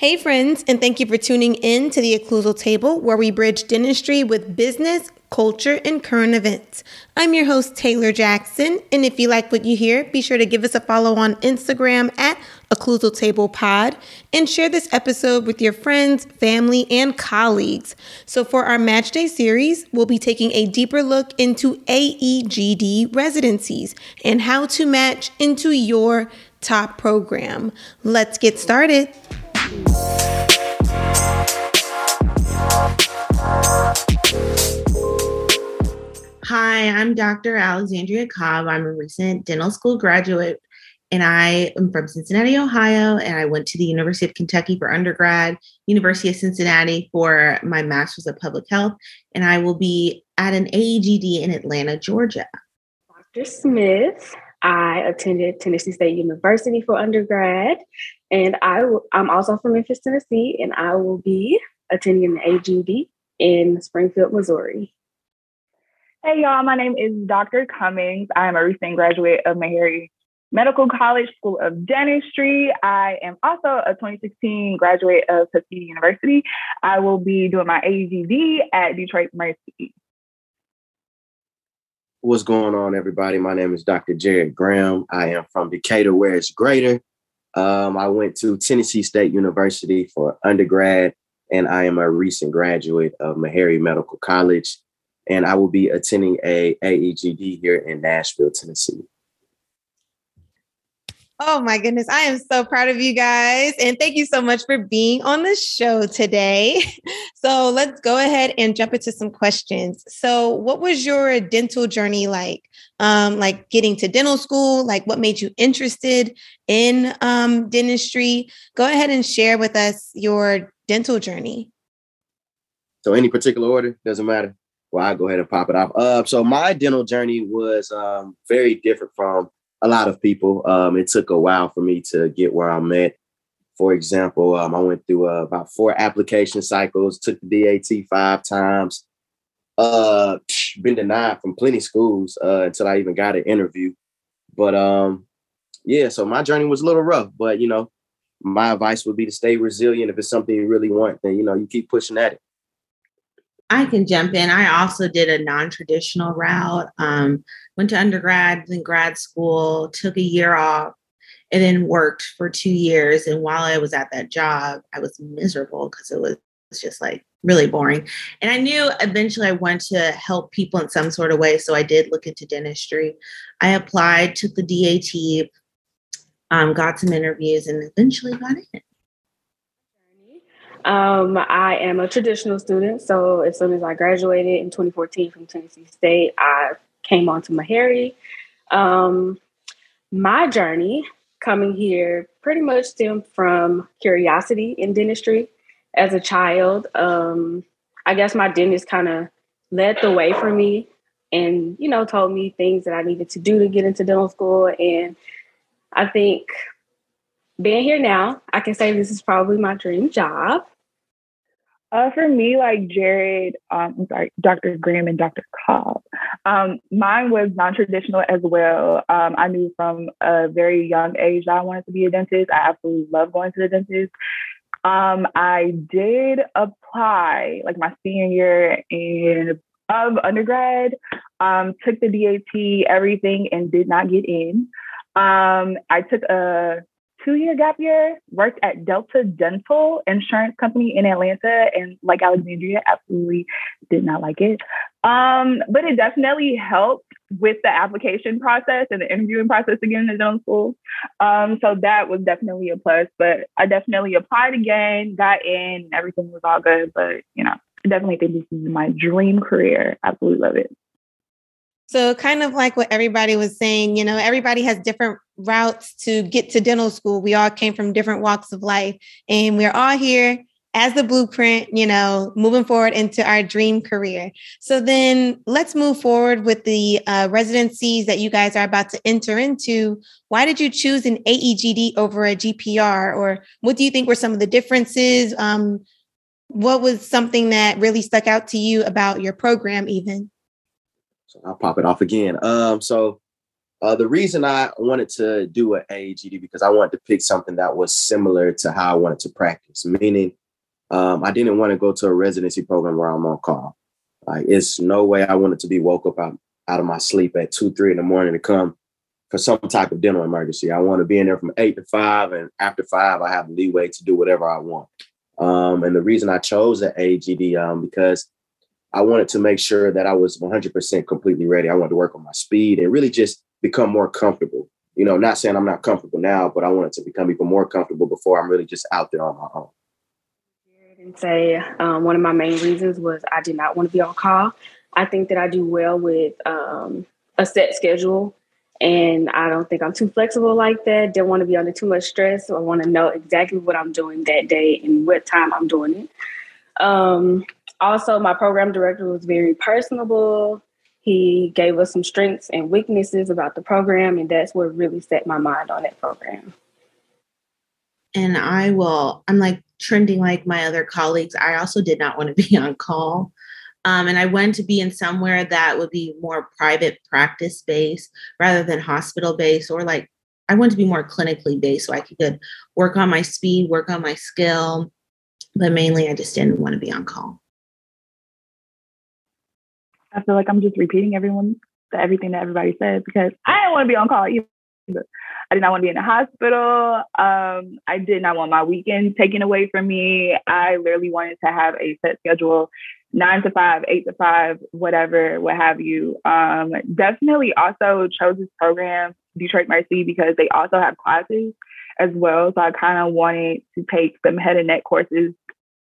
Hey, friends, and thank you for tuning in to the Occlusal Table, where we bridge dentistry with business, culture, and current events. I'm your host, Taylor Jackson, and if you like what you hear, be sure to give us a follow on Instagram at Occlusal Table Pod and share this episode with your friends, family, and colleagues. So, for our Match Day series, we'll be taking a deeper look into AEGD residencies and how to match into your top program. Let's get started. Hi, I'm Dr. Alexandria Cobb. I'm a recent dental school graduate and I am from Cincinnati, Ohio, and I went to the University of Kentucky for undergrad, University of Cincinnati for my master's of public health, and I will be at an AEGD in Atlanta, Georgia. Dr. Smith, I attended Tennessee State University for undergrad, and I w- I'm also from Memphis, Tennessee, and I will be attending the AGD in Springfield, Missouri. Hey, y'all, my name is Dr. Cummings. I am a recent graduate of Meharry Medical College School of Dentistry. I am also a 2016 graduate of Tuskegee University. I will be doing my AGD at Detroit Mercy. What's going on, everybody? My name is Dr. Jarred Graham. I am from Decatur, where it's greater. Um, I went to Tennessee State University for undergrad, and I am a recent graduate of Meharry Medical College. And I will be attending a AEGD here in Nashville, Tennessee. Oh my goodness. I am so proud of you guys. And thank you so much for being on the show today. So let's go ahead and jump into some questions. So, what was your dental journey like? Um, like getting to dental school, like what made you interested in um, dentistry? Go ahead and share with us your dental journey. So, any particular order doesn't matter. Well, I'll go ahead and pop it off. Uh, so, my dental journey was um, very different from a lot of people. Um, it took a while for me to get where I'm at. For example, um, I went through uh, about four application cycles, took the DAT five times, uh, been denied from plenty schools uh, until I even got an interview. But um, yeah, so my journey was a little rough, but you know, my advice would be to stay resilient. If it's something you really want, then you know, you keep pushing at it. I can jump in. I also did a non-traditional route. Um, went to undergrad, then grad school, took a year off, and then worked for two years. And while I was at that job, I was miserable because it was just like really boring. And I knew eventually I wanted to help people in some sort of way. So I did look into dentistry. I applied, took the DAT, um, got some interviews, and eventually got in. Um, I am a traditional student, so as soon as I graduated in 2014 from Tennessee State, I came on to Meharry. Um, my journey coming here pretty much stemmed from curiosity in dentistry. As a child, um, I guess my dentist kind of led the way for me and, you know, told me things that I needed to do to get into dental school. And I think being here now, I can say this is probably my dream job. Uh, for me, like Jarred, um, sorry, Dr. Graham and Dr. Cobb, um, mine was non-traditional as well. Um, I knew from a very young age that I wanted to be a dentist. I absolutely love going to the dentist. Um, I did apply like my senior year in of undergrad, um, took the DAT, everything, and did not get in. Um, I took a two year gap year, worked at Delta Dental Insurance Company in Atlanta, and like Alexandria, absolutely did not like it. Um, but it definitely helped with the application process and the interviewing process again in dental school. Um, so that was definitely a plus. But I definitely applied again, got in, everything was all good. But you know, I definitely think this is my dream career. Absolutely love it. So, kind of like what everybody was saying, you know, everybody has different routes to get to dental school. We all came from different walks of life, and we're all here as the blueprint, you know, moving forward into our dream career. So, then let's move forward with the uh, residencies that you guys are about to enter into. Why did you choose an AEGD over a GPR, or what do you think were some of the differences? Um, what was something that really stuck out to you about your program, even? So I'll pop it off again. Um, so Uh, the reason I wanted to do an AEGD because I wanted to pick something that was similar to how I wanted to practice, meaning um, I didn't want to go to a residency program where I'm on call. Like, it's no way I wanted to be woke up out, out of my sleep at two, three in the morning to come for some type of dental emergency. I want to be in there from eight to five, and after five, I have leeway to do whatever I want. Um, and the reason I chose the AGD um, because I wanted to make sure that I was 100% completely ready. I wanted to work on my speed and really just become more comfortable. You know, not saying I'm not comfortable now, but I wanted to become even more comfortable before I'm really just out there on my own. And say um, one of my main reasons was I did not want to be on call. I think that I do well with um, a set schedule, and I don't think I'm too flexible like that. Don't want to be under too much stress. I want to know exactly what I'm doing that day and what time I'm doing it. Um, also, my program director was very personable. He gave us some strengths and weaknesses about the program, and that's what really set my mind on that program. And I will, I'm like trending like my other colleagues. I also did not want to be on call. Um, and I wanted to be in somewhere that would be more private practice based rather than hospital based or like I wanted to be more clinically based so I could work on my speed, work on my skill. But mainly, I just didn't want to be on call. I feel like I'm just repeating everyone everything that everybody said because I didn't want to be on call either. I did not want to be in the hospital. Um, I did not want my weekend taken away from me. I literally wanted to have a set schedule, nine to five, eight to five, whatever, what have you. Um, definitely also chose this program, Detroit Mercy, because they also have classes as well. So I kind of wanted to take some head and neck courses.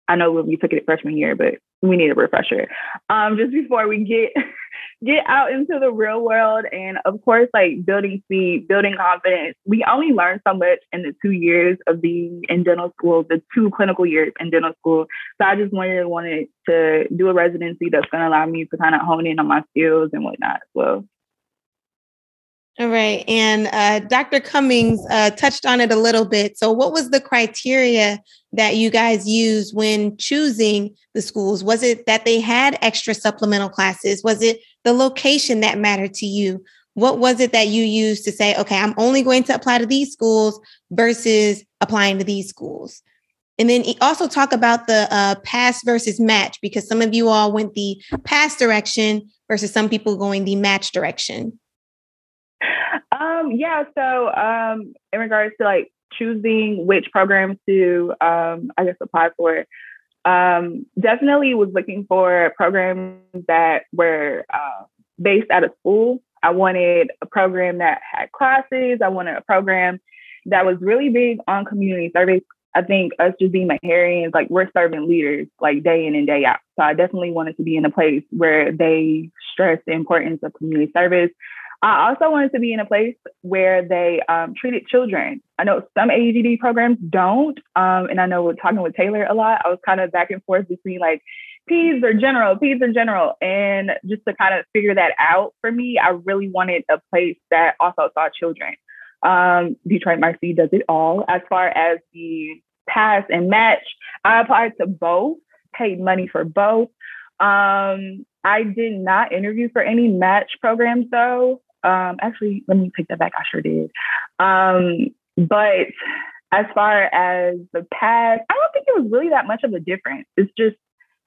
I know we took it freshman year, but we need a refresher. Um, just before we get get out into the real world and of course like building speed building confidence we only learn so much in the two years of being in dental school the two clinical years in dental school. So i just wanted wanted to do a residency that's going to allow me to kind of hone in on my skills and whatnot as all right. And uh, Dr. Cummings uh, touched on it a little bit. So, what was the criteria that you guys used when choosing the schools? Was it that they had extra supplemental classes? Was it the location that mattered to you? What was it that you used to say, okay, I'm only going to apply to these schools versus applying to these schools? And then also talk about the uh, pass versus match, because some of you all went the pass direction versus some people going the match direction. Um, yeah, so um, in regards to like choosing which programs to, um, I guess, apply for, um, definitely was looking for programs that were uh, based out of school. I wanted a program that had classes. I wanted a program that was really big on community service. I think us just being Meharrians, like we're serving leaders like day in and day out. So I definitely wanted to be in a place where they stress the importance of community service. I also wanted to be in a place where they um, treated children. I know some AGD programs don't. Um, and I know we're talking with Taylor a lot, I was kind of back and forth between like peds or general, peds or general. And just to kind of figure that out for me, I really wanted a place that also saw children. Um, Detroit Mercy does it all. As far as the pass and match, I applied to both, paid money for both. Um, I did not interview for any match programs though. Um, actually, let me take that back. I sure did. Um, but as far as the past, I don't think it was really that much of a difference. It's just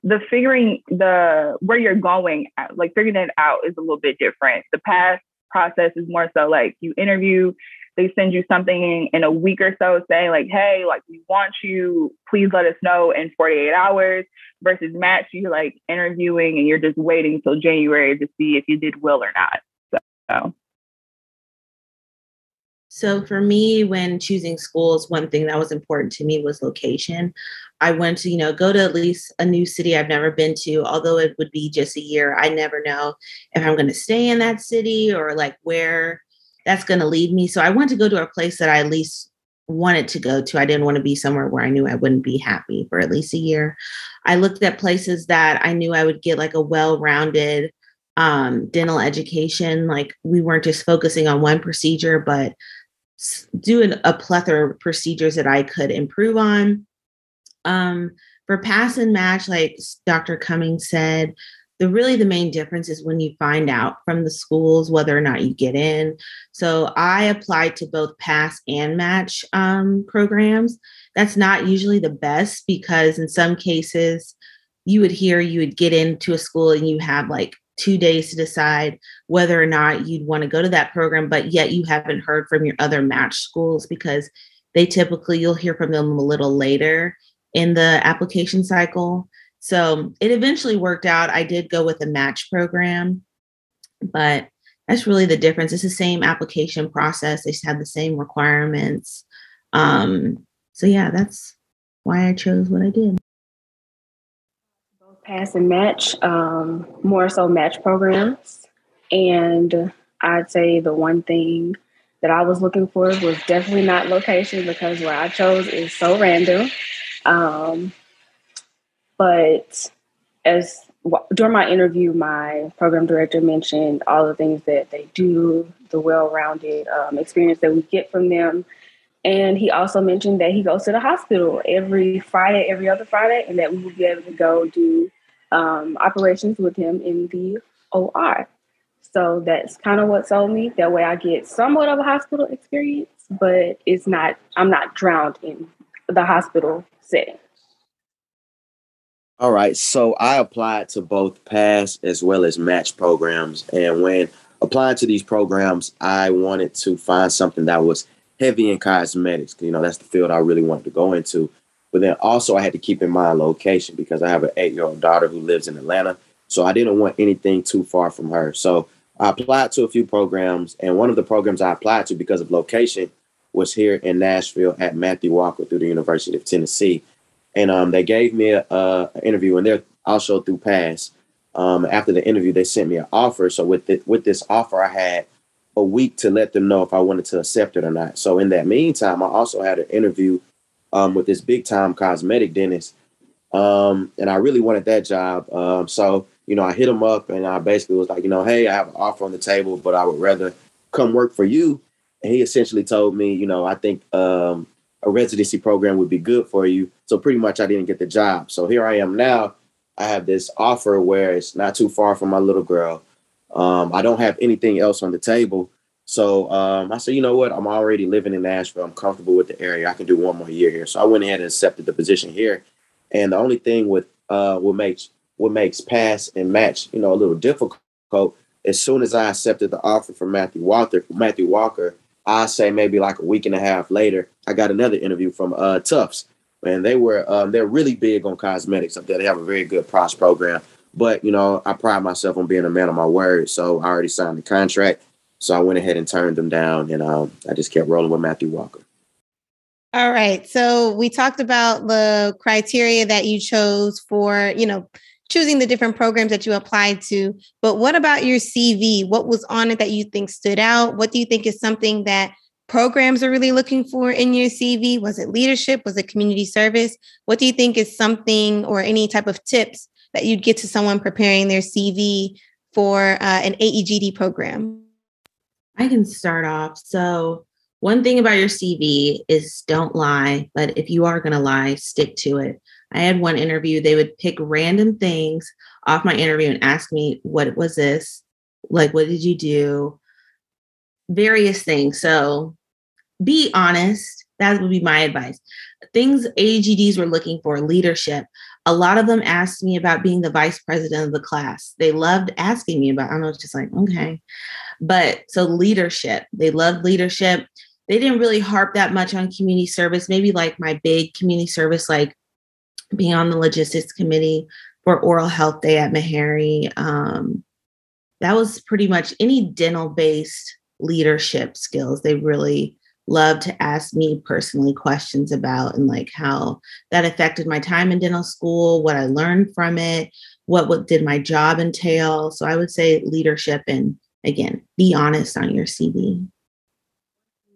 the figuring the where you're going, like figuring it out is a little bit different. The past process is more so like you interview, they send you something in a week or so saying like, hey, like we want you, please let us know in 48 hours versus match you like interviewing and you're just waiting till January to see if you did well or not. So. For me, when choosing schools, one thing that was important to me was location. I went to, you know, go to at least a new city I've never been to, although it would be just a year. I never know if I'm going to stay in that city or like where that's going to lead me. So I want to go to a place that I at least wanted to go to. I didn't want to be somewhere where I knew I wouldn't be happy for at least a year. I looked at places that I knew I would get like a well rounded um, dental education. Like we weren't just focusing on one procedure, but doing a plethora of procedures that I could improve on. Um, for pass and match, like Dr. Cummings said, the really the main difference is when you find out from the schools whether or not you get in. So I applied to both pass and match um, programs. That's not usually the best because in some cases you would hear you would get into a school and you have like two days to decide whether or not you'd want to go to that program, but yet you haven't heard from your other match schools because they typically you'll hear from them a little later in the application cycle. So it eventually worked out. I did go with a match program, but that's really the difference. It's the same application process. They have the same requirements. Um, so yeah, that's why I chose what I did. Pass and match, um, more so match programs. And I'd say the one thing that I was looking for was definitely not location because where I chose is so random. Um, but as during my interview, my program director mentioned all the things that they do, the well-rounded um, experience that we get from them, and he also mentioned that he goes to the hospital every Friday, every other Friday, and that we will be able to go do um, operations with him in the OR. So that's kind of what sold me. That way, I get somewhat of a hospital experience, but it's not. I'm not drowned in the hospital setting. All right. So I applied to both pass as well as match programs. And when applying to these programs, I wanted to find something that was heavy in cosmetics. You know, that's the field I really wanted to go into. But then also I had to keep in mind location because I have an eight year old daughter who lives in Atlanta. So I didn't want anything too far from her. So I applied to a few programs. And one of the programs I applied to because of location was here in Nashville at Matthew Walker through the University of Tennessee and um, they gave me an interview, and they're also through Pass. Um, after the interview, they sent me an offer. So with the, with this offer, I had a week to let them know if I wanted to accept it or not. So in that meantime, I also had an interview um, with this big time cosmetic dentist, um, and I really wanted that job. Um, so you know, I hit him up, and I basically was like, you know, hey, I have an offer on the table, but I would rather come work for you. And he essentially told me, you know, I think um, a residency program would be good for you. So pretty much I didn't get the job. So here I am now. I have this offer where it's not too far from my little girl. Um, I don't have anything else on the table. So um, I said, you know what? I'm already living in Nashville. I'm comfortable with the area. I can do one more year here. So I went ahead and accepted the position here. And the only thing with uh, what makes what makes pass and match, you know, a little difficult. As soon as I accepted the offer from Matthew Walker, Matthew Walker, I say maybe like a week and a half later, I got another interview from uh, Tufts, and they were um, they're really big on cosmetics up there. They have a very good pros program, but you know I pride myself on being a man of my word, so I already signed the contract. So I went ahead and turned them down, and um, I just kept rolling with Matthew Walker. All right. So we talked about the criteria that you chose for, you know, choosing the different programs that you applied to. But what about your CV? What was on it that you think stood out? What do you think is something that programs are really looking for in your CV? Was it leadership? Was it community service? What do you think is something or any type of tips that you'd get to someone preparing their CV for uh, an AEGD program? I can start off. So, one thing about your CV is don't lie, but if you are going to lie, stick to it. I had one interview, they would pick random things off my interview and ask me, What was this? Like, what did you do? Various things. So be honest. That would be my advice. Things AGDs were looking for leadership. A lot of them asked me about being the vice president of the class. They loved asking me about, I it's just like, okay. But so leadership, they loved leadership. They didn't really harp that much on community service, maybe like my big community service, like being on the logistics committee for Oral Health Day at Meharry. Um, that was pretty much any dental based leadership skills they really love to ask me personally questions about and like how that affected my time in dental school what i learned from it what what did my job entail. So i would say leadership and again be honest on your cv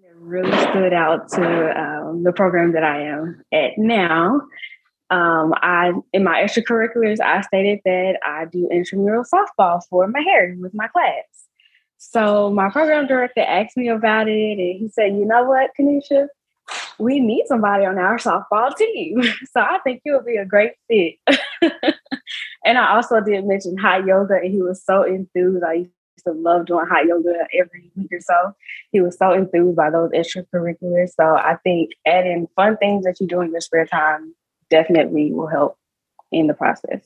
it really stood out to um, the program that i am at now. Um, I in my extracurriculars, I stated that I do intramural softball for Meharry with my class. So my program director asked me about it, and he said, "You know what, Kanisha? we need somebody on our softball team. So I think you would be a great fit. and I also did mention hot yoga, and he was so enthused. I used to love doing hot yoga every week or so. He was so enthused by those extracurriculars. So I think adding fun things that you do in your spare time definitely will help in the process.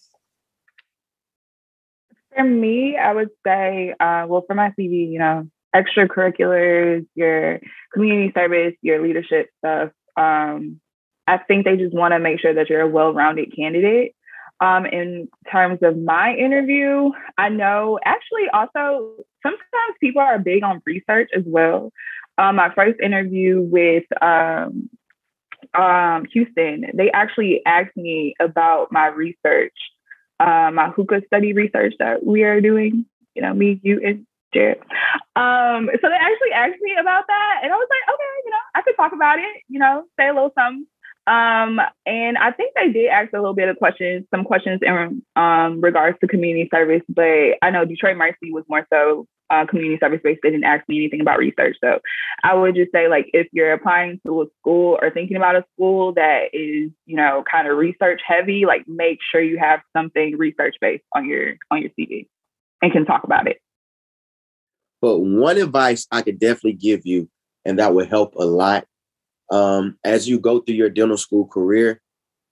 For me, I would say, uh, well, for my CV, you know, extracurriculars, your community service, your leadership stuff. Um, I think they just want to make sure that you're a well-rounded candidate. Um, in terms of my interview, I know actually also sometimes people are big on research as well. Um, my first interview with um, um, Houston, they actually asked me about my research, uh, my hookah study research that we are doing. You know, me, you, and Jarred. Um, so they actually asked me about that, and I was like, okay, you know, I could talk about it. You know, say a little something. Um, and I think they did ask a little bit of questions, some questions in um, regards to community service, but I know Detroit Mercy was more so uh, community service based. They didn't ask me anything about research. So I would just say, like, if you're applying to a school or thinking about a school that is, you know, kind of research heavy, like, make sure you have something research based on your on your CV and can talk about it. But one advice I could definitely give you, and that would help a lot, um, as you go through your dental school career,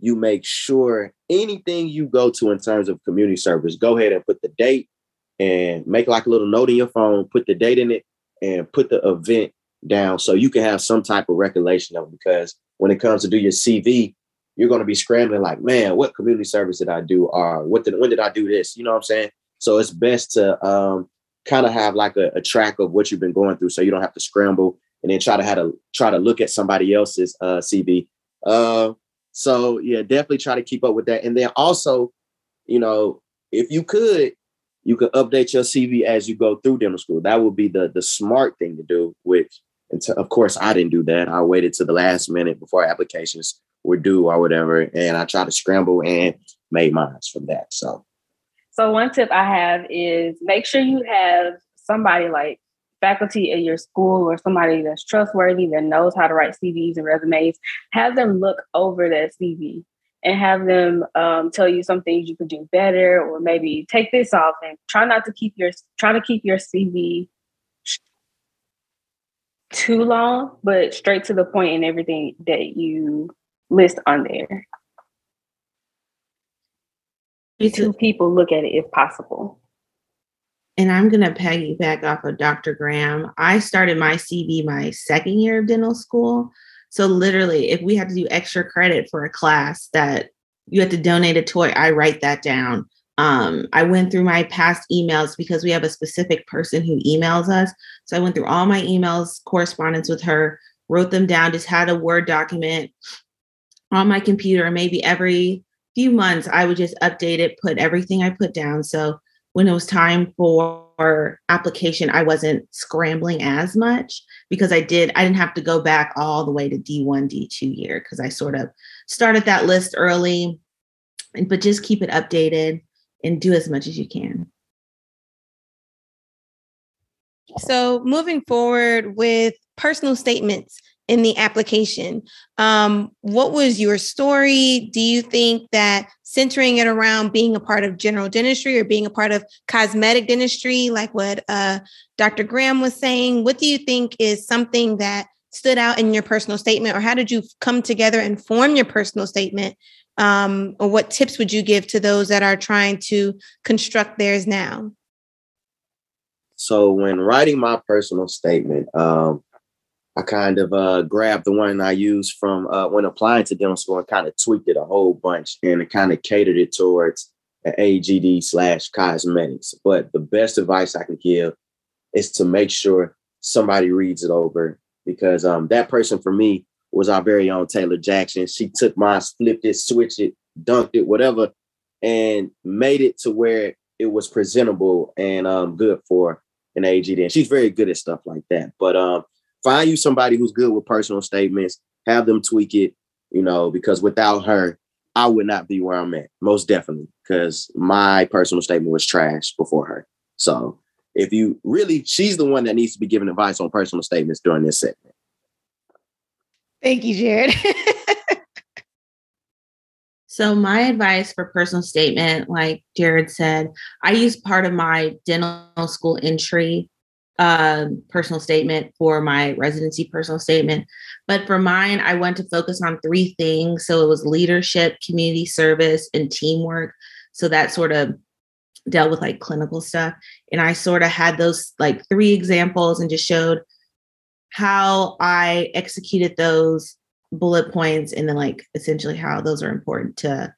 you make sure anything you go to in terms of community service, go ahead and put the date and make like a little note in your phone, put the date in it, and put the event down so you can have some type of recollection of it. Because when it comes to do your CV, you're going to be scrambling like, man, what community service did I do? Or what did when did I do this? You know what I'm saying? So it's best to um, kind of have like a, a, track of what you've been going through, so you don't have to scramble and then try to have to try to look at somebody else's uh, CV. Uh, so yeah, definitely try to keep up with that. And then also, you know, if you could, you can update your CV as you go through dental school. That would be the the smart thing to do. Which, of course, I didn't do that. I waited to the last minute before applications were due or whatever, and I tried to scramble and made mine from that. So so one tip I have is make sure you have somebody like faculty at your school or somebody that's trustworthy that knows how to write CVs and resumes. Have them look over that CV and have them um, tell you some things you could do better, or maybe take this off and try not to keep your try to keep your CV too long, but straight to the point in everything that you list on there two people look at it if possible. And I'm going to piggyback off of Dr. Graham. I started my CV my second year of dental school. So, literally, if we had to do extra credit for a class that you had to donate a toy, I write that down. Um, I went through my past emails because we have a specific person who emails us. So, I went through all my emails, correspondence with her, wrote them down, just had a Word document on my computer. Maybe every few months, I would just update it, put everything I put down. So when it was time for application, I wasn't scrambling as much because I did, I didn't have to go back all the way to D1, D2 year because I sort of started that list early, but just keep it updated and do as much as you can. So, moving forward with personal statements, in the application. Um, what was your story? Do you think that centering it around being a part of general dentistry or being a part of cosmetic dentistry, like what uh, Dr. Graham was saying, what do you think is something that stood out in your personal statement, or how did you come together and form your personal statement? Um, or what tips would you give to those that are trying to construct theirs now? So, when writing my personal statement, um, I kind of uh, grabbed the one I used from uh, when applying to dental school and kind of tweaked it a whole bunch and it kind of catered it towards an AGD slash cosmetics. But the best advice I can give is to make sure somebody reads it over because um, that person for me was our very own Taylor Jackson. She took mine, flipped it, switched it, dunked it, whatever, and made it to where it was presentable and um, good for an AGD. And she's very good at stuff like that. But um, find you somebody who's good with personal statements, have them tweak it, you know, because without her, I would not be where I'm at, most definitely, because my personal statement was trash before her. So if you really, she's the one that needs to be giving advice on personal statements during this segment. Thank you, Jarred. so, my advice for personal statement, like Jarred said, I use part of my dental school entry um, personal statement for my residency personal statement. But for mine, I went to focus on three things. So it was leadership, community service, and teamwork. So that sort of dealt with like clinical stuff. And I sort of had those like three examples and just showed how I executed those bullet points and then like essentially how those are important to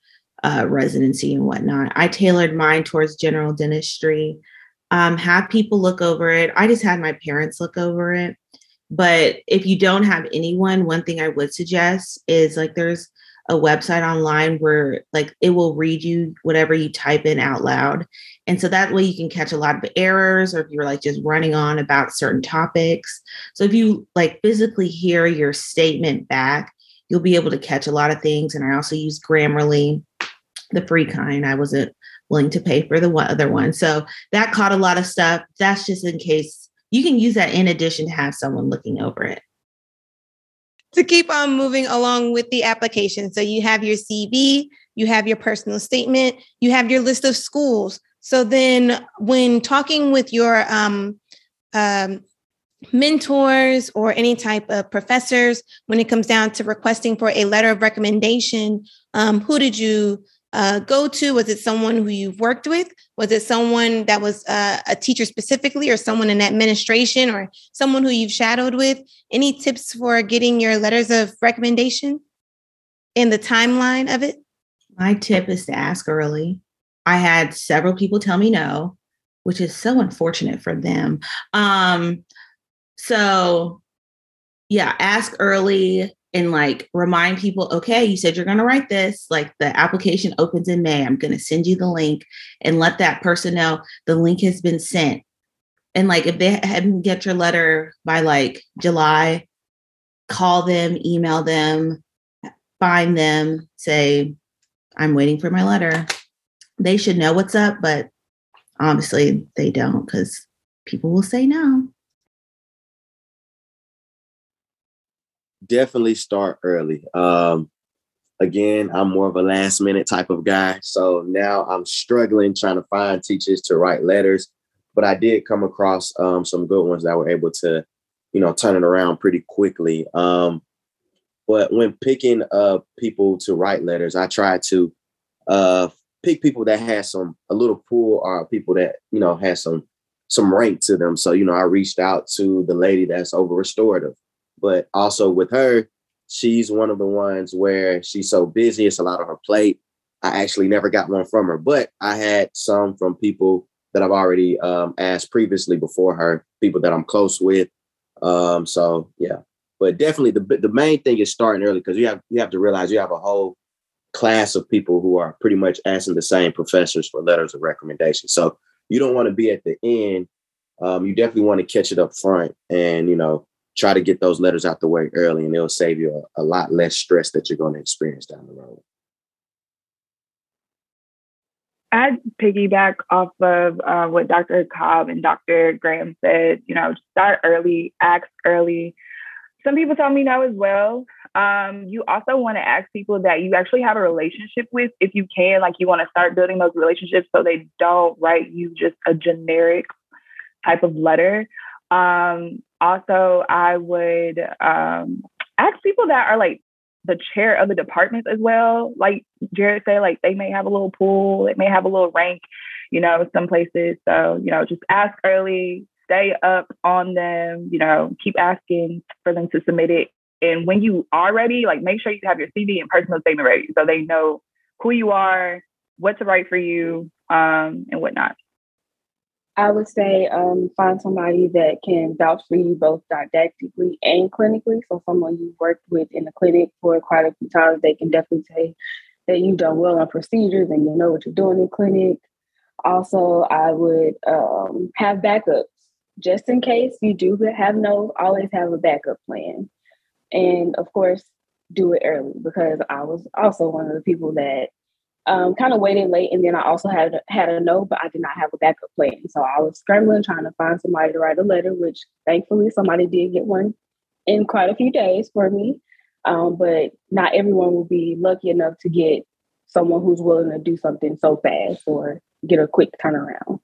uh, residency and whatnot. I tailored mine towards general dentistry um, have people look over it. I just had my parents look over it. But if you don't have anyone, one thing I would suggest is like there's a website online where like it will read you whatever you type in out loud. And so that way you can catch a lot of errors or if you're like just running on about certain topics. So if you like physically hear your statement back, you'll be able to catch a lot of things. And I also use Grammarly, the free kind. I wasn't willing to pay for the one, other one. So that caught a lot of stuff. That's just in case you can use that in addition to have someone looking over it. To keep on moving along with the application. So you have your CV, you have your personal statement, you have your list of schools. So then when talking with your um, um, mentors or any type of professors, when it comes down to requesting for a letter of recommendation, um, who did you uh, go to? Was it someone who you've worked with? Was it someone that was uh, a teacher specifically, or someone in administration, or someone who you've shadowed with? Any tips for getting your letters of recommendation in the timeline of it? My tip is to ask early. I had several people tell me no, which is so unfortunate for them. Um, so, yeah, ask early and like remind people, okay, you said you're going to write this. Like the application opens in May. I'm going to send you the link and let that person know the link has been sent. And like if they hadn't get your letter by like July, call them, email them, find them, say, I'm waiting for my letter. They should know what's up, but obviously they don't because people will say no. Definitely start early. Um, again, I'm more of a last minute type of guy. So now I'm struggling trying to find teachers to write letters. But I did come across um, some good ones that were able to, you know, turn it around pretty quickly. Um, but when picking uh, people to write letters, I try to uh, pick people that had some a little pool or people that you know had some some rank to them. So you know, I reached out to the lady that's over restorative but also with her, she's one of the ones where she's so busy, it's a lot on her plate. I actually never got one from her, but I had some from people that I've already um, asked previously before her, people that I'm close with. Um, so yeah, but definitely the the main thing is starting early because you have you have to realize you have a whole class of people who are pretty much asking the same professors for letters of recommendation. So you don't want to be at the end. Um, you definitely want to catch it up front and you know try to get those letters out the way early and it'll save you a, a lot less stress that you're going to experience down the road. I'd piggyback off of uh, what Dr. Cobb and Dr. Graham said. You know, start early, ask early. Some people tell me no as well. Um, you also want to ask people that you actually have a relationship with, if you can. Like, you want to start building those relationships so they don't write you just a generic type of letter. Um, also, I would um, ask people that are like the chair of the departments as well. Like Jarred said, like they may have a little pool, it may have a little rank, you know, some places. So, you know, just ask early, stay up on them, you know, keep asking for them to submit it. And when you are ready, like make sure you have your CV and personal statement ready so they know who you are, what to write for you, um, and whatnot. I would say um, find somebody that can vouch for you both didactically and clinically. So someone you've worked with in the clinic for quite a few times, they can definitely say that you've done well on procedures and you know what you're doing in clinic. Also, I would um, have backups just in case you do have no. Always have a backup plan, and of course, do it early because I was also one of the people that um, kind of waited late, and then I also had had a no, but I did not have a backup plan. So I was scrambling trying to find somebody to write a letter, which thankfully somebody did get one in quite a few days for me. Um, but not everyone will be lucky enough to get someone who's willing to do something so fast or get a quick turnaround.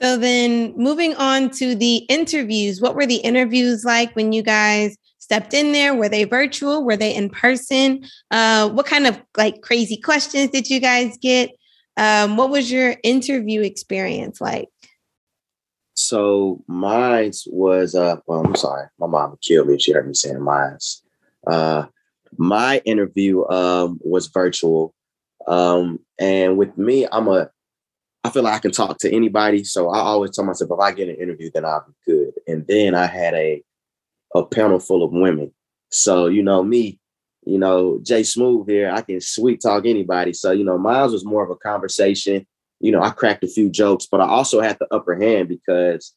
So then moving on to the interviews, what were the interviews like when you guys stepped in there? Were they virtual? Were they in person? Uh, what kind of like crazy questions did you guys get? Um, what was your interview experience like? So mine was uh well, I'm sorry, my mom killed me she heard me saying mine. Uh my interview um was virtual. Um and with me, I'm a I feel like I can talk to anybody. So I always tell myself if I get an interview, then I'll be good. And then I had a a panel full of women. So, you know, me, you know, Jay Smooth here, I can sweet talk anybody. So, you know, Miles was more of a conversation. You know, I cracked a few jokes, but I also had the upper hand because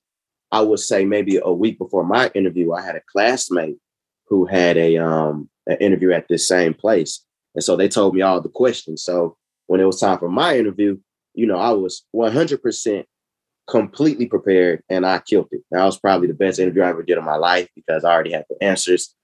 I would say maybe a week before my interview, I had a classmate who had a um an interview at this same place. And so they told me all the questions. So when it was time for my interview, you know, I was 100% completely prepared and I killed it. That was probably the best interview I ever did in my life because I already had the answers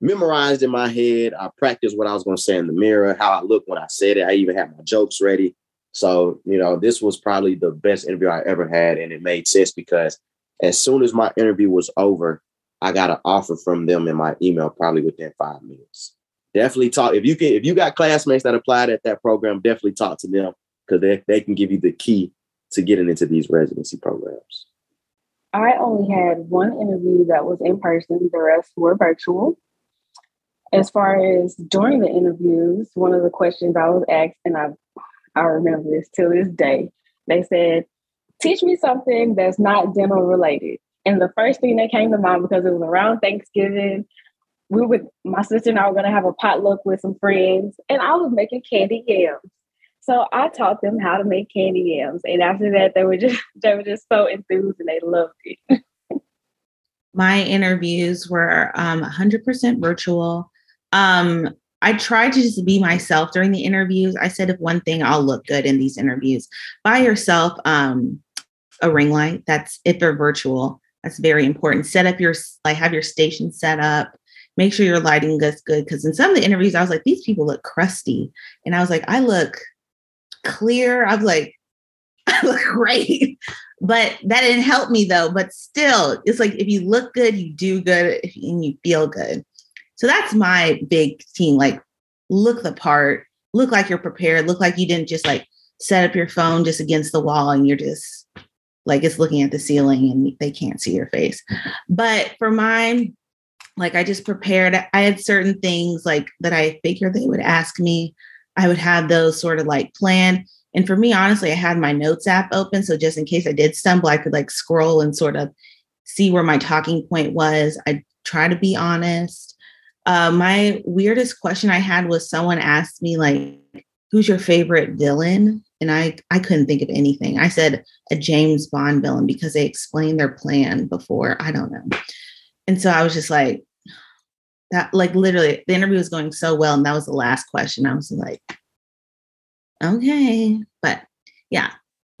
memorized in my head. I practiced what I was going to say in the mirror, how I looked when I said it. I even had my jokes ready. So, you know, this was probably the best interview I ever had. And it made sense because as soon as my interview was over, I got an offer from them in my email probably within five minutes. Definitely talk if you can if you got classmates that applied at that program, definitely talk to them because they, they can give you the key to getting into these residency programs. I only had one interview that was in person, the rest were virtual. As far as during the interviews, one of the questions I was asked, and I I remember this till this day, they said, teach me something that's not dental related. And the first thing that came to mind because it was around Thanksgiving, we would my sister and I were gonna have a potluck with some friends, and I was making candy yams. So I taught them how to make candy yams, and after that, they were just they were just so enthused and they loved it. My interviews were um, 100% virtual. Um, I tried to just be myself during the interviews. I said, if one thing, I'll look good in these interviews. Buy yourself um, a ring light. That's if they're virtual. That's very important. Set up your like have your station set up. Make sure your lighting is good because in some of the interviews, I was like, these people look crusty, and I was like, I look clear. I'm like, I look great. But that didn't help me though. But still, it's like if you look good, you do good and you feel good. So that's my big thing. Like, look the part, look like you're prepared, look like you didn't just like set up your phone just against the wall and you're just like it's looking at the ceiling and they can't see your face. But for mine, like I just prepared, I had certain things like that I figured they would ask me. I would have those sort of like planned. And for me, honestly, I had my notes app open. So just in case I did stumble, I could like scroll and sort of see where my talking point was. I try to be honest. Uh, my weirdest question I had was someone asked me, like, who's your favorite villain? And I, I couldn't think of anything. I said a James Bond villain because they explained their plan before. I don't know. And so I was just like, that like literally the interview was going so well and that was the last question i was like okay but yeah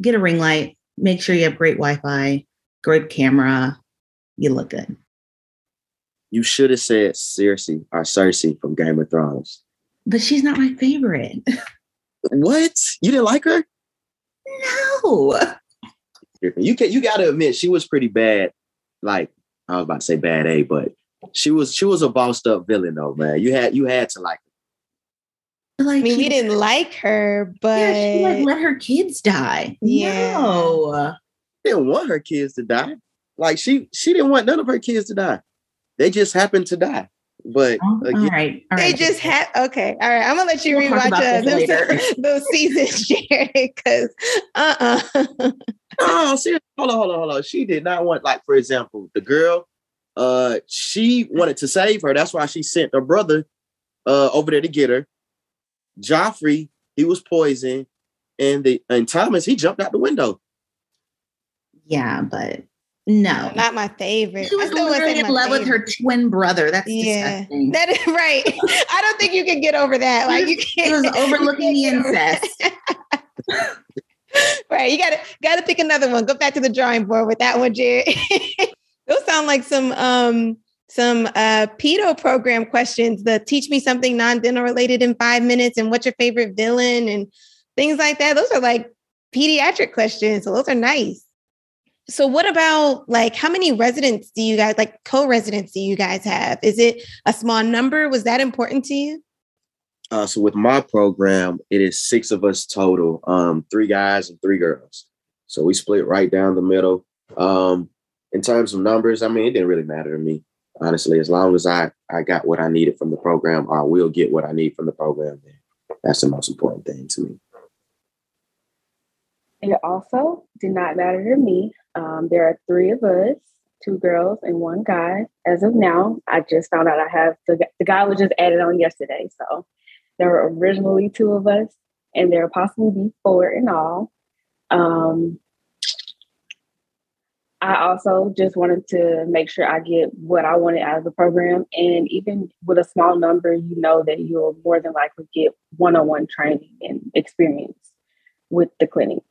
get a ring light make sure you have great wi-fi great camera you look good you should have said Cersei or Cersei from Game of Thrones. But she's not my favorite. what? You didn't like her? No. You can you gotta admit she was pretty bad. Like I was about to say bad A, but she was she was a bossed up villain though, man. You had you had to like her. Like I mean, we didn't like her, but yeah, she like let her kids die. Yeah. No. didn't want her kids to die. Like she she didn't want none of her kids to die. They just happened to die. But oh, again, all right, all right. They just had okay. All right, I'm gonna let you we'll rewatch uh, those, those seasons, Jarred, because uh uh oh, seriously, hold on, hold on, hold on. She did not want, like, for example, the girl uh, she wanted to save her. That's why she sent her brother uh, over there to get her. Joffrey, he was poisoned, and the and Tommen, he jumped out the window. Yeah, but no, not my favorite. She was literally in love favorite. with her twin brother. That's yeah, disgusting. that is right. I don't think you can get over that. Like you can't. It was overlooking the incest. right, you gotta gotta pick another one. Go back to the drawing board with that one, Jarred. Those sound like some um some uh, pedo program questions, the teach me something non-dental related in five minutes and what's your favorite villain and things like that. Those are like pediatric questions. So those are nice. So what about like how many residents do you guys like co-residents do you guys have? Is it a small number? Was that important to you? Uh, so with my program, it is six of us total, um, three guys and three girls. So we split right down the middle. Um, in terms of numbers, I mean, it didn't really matter to me honestly, as long as I I got what I needed from the program, I will get what I need from the program. That's the most important thing to me. It also did not matter to me. Um, there are three of us, two girls and one guy. As of now, I just found out I have the, the guy was just added on yesterday. So there were originally two of us, and there will possibly be four in all. Um, I also just wanted to make sure I get what I wanted out of the program. And even with a small number, you know that you'll more than likely get one on one training and experience with the clinic.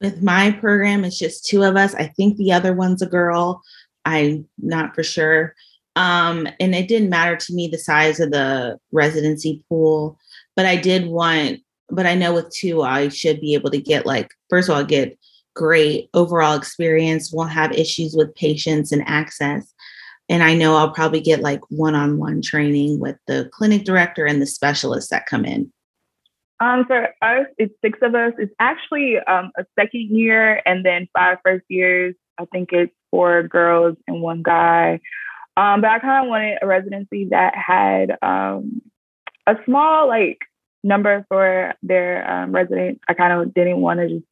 With my program, it's just two of us. I think the other one's a girl. I'm not for sure. Um, and it didn't matter to me the size of the residency pool, but I did want, but I know with two, I should be able to get like, first of all, get great overall experience, won't have issues with patients and access. And I know I'll probably get like one on one training with the clinic director and the specialists that come in. Um, for us, it's six of us. It's actually um, a second year and then five first years. I think it's four girls and one guy. Um, but I kind of wanted a residency that had um, a small like number for their um, residents. I kind of didn't want to just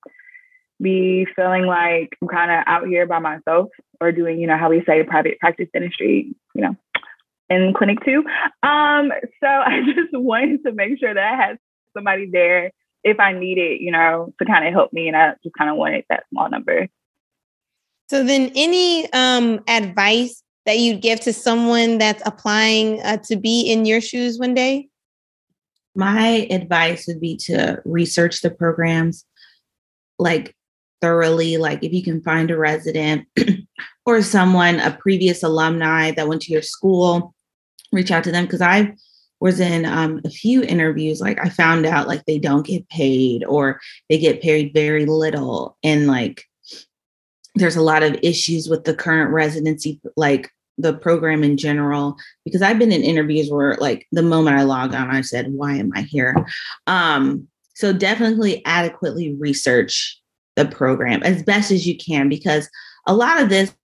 be feeling like I'm kind of out here by myself or doing, you know, how we say private practice dentistry, you know, in clinic too. Um, so I just wanted to make sure that I had somebody there if I needed, you know, to kind of help me. And I just kind of wanted that small number. So then any um, advice that you'd give to someone that's applying uh, to be in your shoes one day? My advice would be to research the programs, like thoroughly. Like if you can find a resident or someone, a previous alumni that went to your school, reach out to them because I was in um, a few interviews. Like I found out like they don't get paid or they get paid very little, and like there's a lot of issues with the current residency, like the program in general because i've been in interviews where like the moment i log on i said why am i here um so definitely adequately research the program as best as you can because a lot of this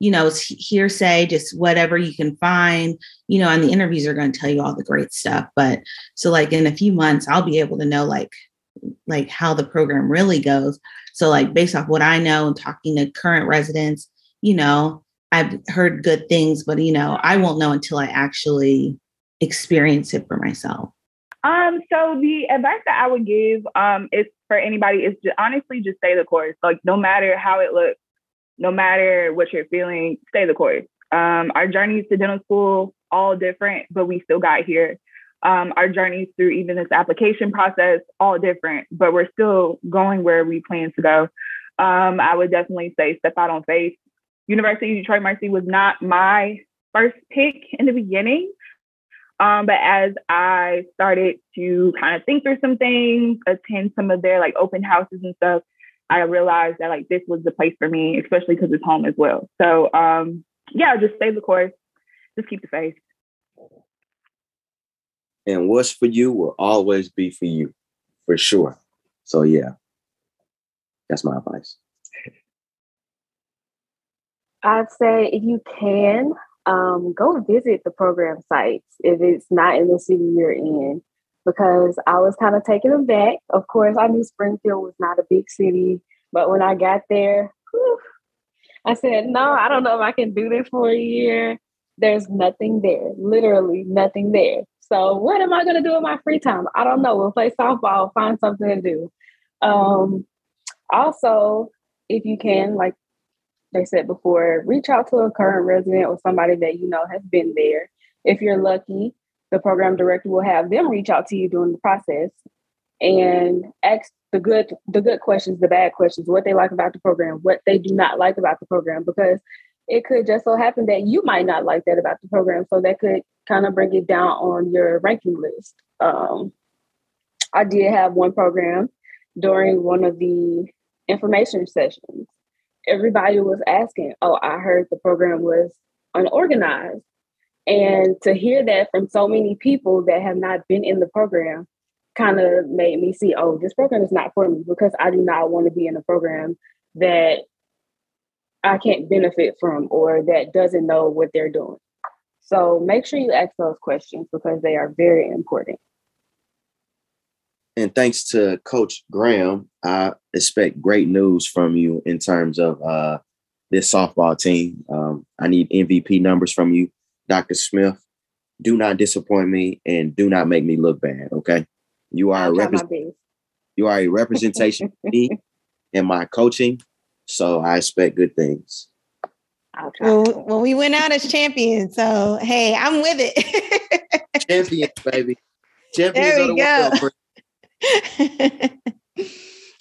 you know is hearsay just whatever you can find you know and the interviews are going to tell you all the great stuff. But so like in a few months i'll be able to know like like how the program really goes. So like based off what i know and talking to current residents you know i've heard good things but you know i won't know until i actually experience it for myself. Um, so the advice that I would give um is for anybody is to honestly just stay the course. Like no matter how it looks, no matter what you're feeling, stay the course. Um, our journeys to dental school all different, but we still got here. Um, our journeys through even this application process all different, but we're still going where we plan to go. Um, I would definitely say step out on faith. University of Detroit Mercy was not my first pick in the beginning. Um, but as I started to kind of think through some things, attend some of their like open houses and stuff, I realized that like this was the place for me, especially because it's home as well. So um, yeah, just stay the course, just keep the faith. And what's for you will always be for you, for sure. So yeah, that's my advice. I'd say if you can, um, go visit the program sites if it's not in the city you're in, because I was kind of taken aback. Of course, I knew Springfield was not a big city, but when I got there, whew, I said, no, I don't know if I can do this for a year. There's nothing there, literally nothing there. So, what am I going to do in my free time? I don't know. We'll play softball, find something to do. Um, also, if you can, like they said before, reach out to a current resident or somebody that you know has been there. If you're lucky, the program director will have them reach out to you during the process and ask the good the good questions, the bad questions, what they like about the program, what they do not like about the program. Because it could just so happen that you might not like that about the program. So that could kind of bring it down on your ranking list. Um, I did have one program during one of the information sessions. Everybody was asking, Oh, I heard the program was unorganized. And to hear that from so many people that have not been in the program kind of made me see, oh, this program is not for me because I do not want to be in a program that I can't benefit from or that doesn't know what they're doing. So make sure you ask those questions because they are very important. And thanks to Coach Graham, I expect great news from you in terms of uh, this softball team. Um, I need MVP numbers from you, Dr. Smith. Do not disappoint me and do not make me look bad. Okay, you are a rep- you are a representation of me in my coaching, so I expect good things. Well, well, we went out as champions, so hey, I'm with it. champions, baby. Champions there we go.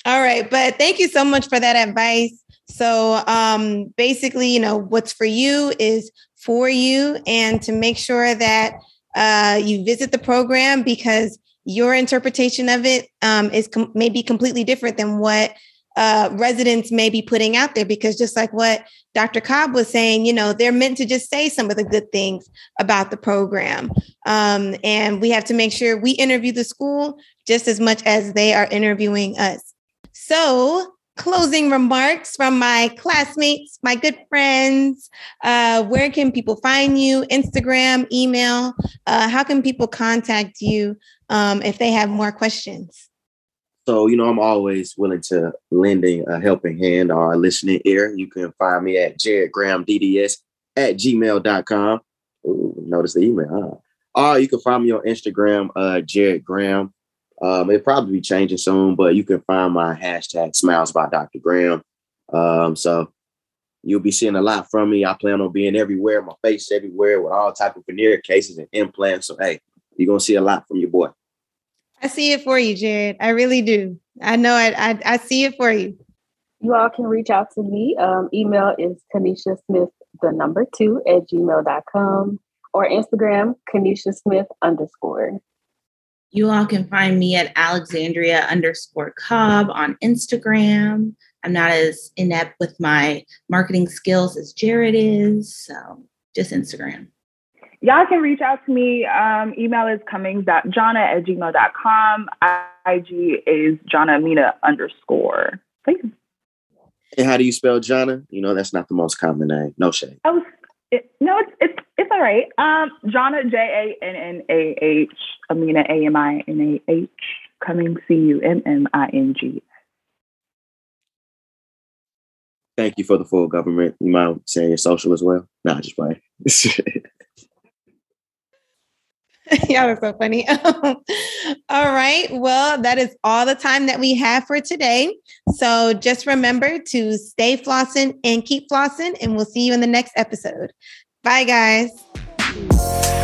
All right. But thank you so much for that advice. So um, basically, you know, what's for you is for you, and to make sure that uh, you visit the program because your interpretation of it um, is com- maybe completely different than what uh, residents may be putting out there because just like what Dr. Cobb was saying, you know, they're meant to just say some of the good things about the program. Um, and we have to make sure we interview the school just as much as they are interviewing us. So, closing remarks from my classmates, my good friends. Uh, where can people find you? Instagram, email? Uh, how can people contact you um, if they have more questions? So, you know, I'm always willing to lending a helping hand or a listening ear. You can find me at Jarred Graham DDS at gmail.com. Ooh, notice the email, huh? Or you can find me on Instagram, uh, Jarred Graham. Um, it'll probably be changing soon, but you can find my hashtag smiles by Dr. Graham. Um, so you'll be seeing a lot from me. I plan on being everywhere, my face everywhere with all type of veneer cases and implants. So hey, you're gonna see a lot from your boy. I see it for you, Jarred. I really do. I know I, I, I see it for you. You all can reach out to me. Um, email is Kanisha Smith, the number two at gmail.com or Instagram, Kanisha Smith underscore. You all can find me at Alexandria underscore Cobb on Instagram. I'm not as inept with my marketing skills as Jarred is. So just Instagram y'all can reach out to me. Um, email is cummings.jannah at gmail.com. IG is Jannah Aminah underscore. Thank you. And how do you spell Jannah? You know, that's not the most common name. No shame. Oh, it, no, it's, it's it's all right. Um, Jannah J A N N A H Aminah A M I N A H Cummings C U M M I N G. Thank you for the full government. You mind saying your social as well? Nah, just playing. Y'all are so funny. all right. Well, that is all the time that we have for today. So just remember to stay flossing and keep flossing, and we'll see you in the next episode. Bye, guys.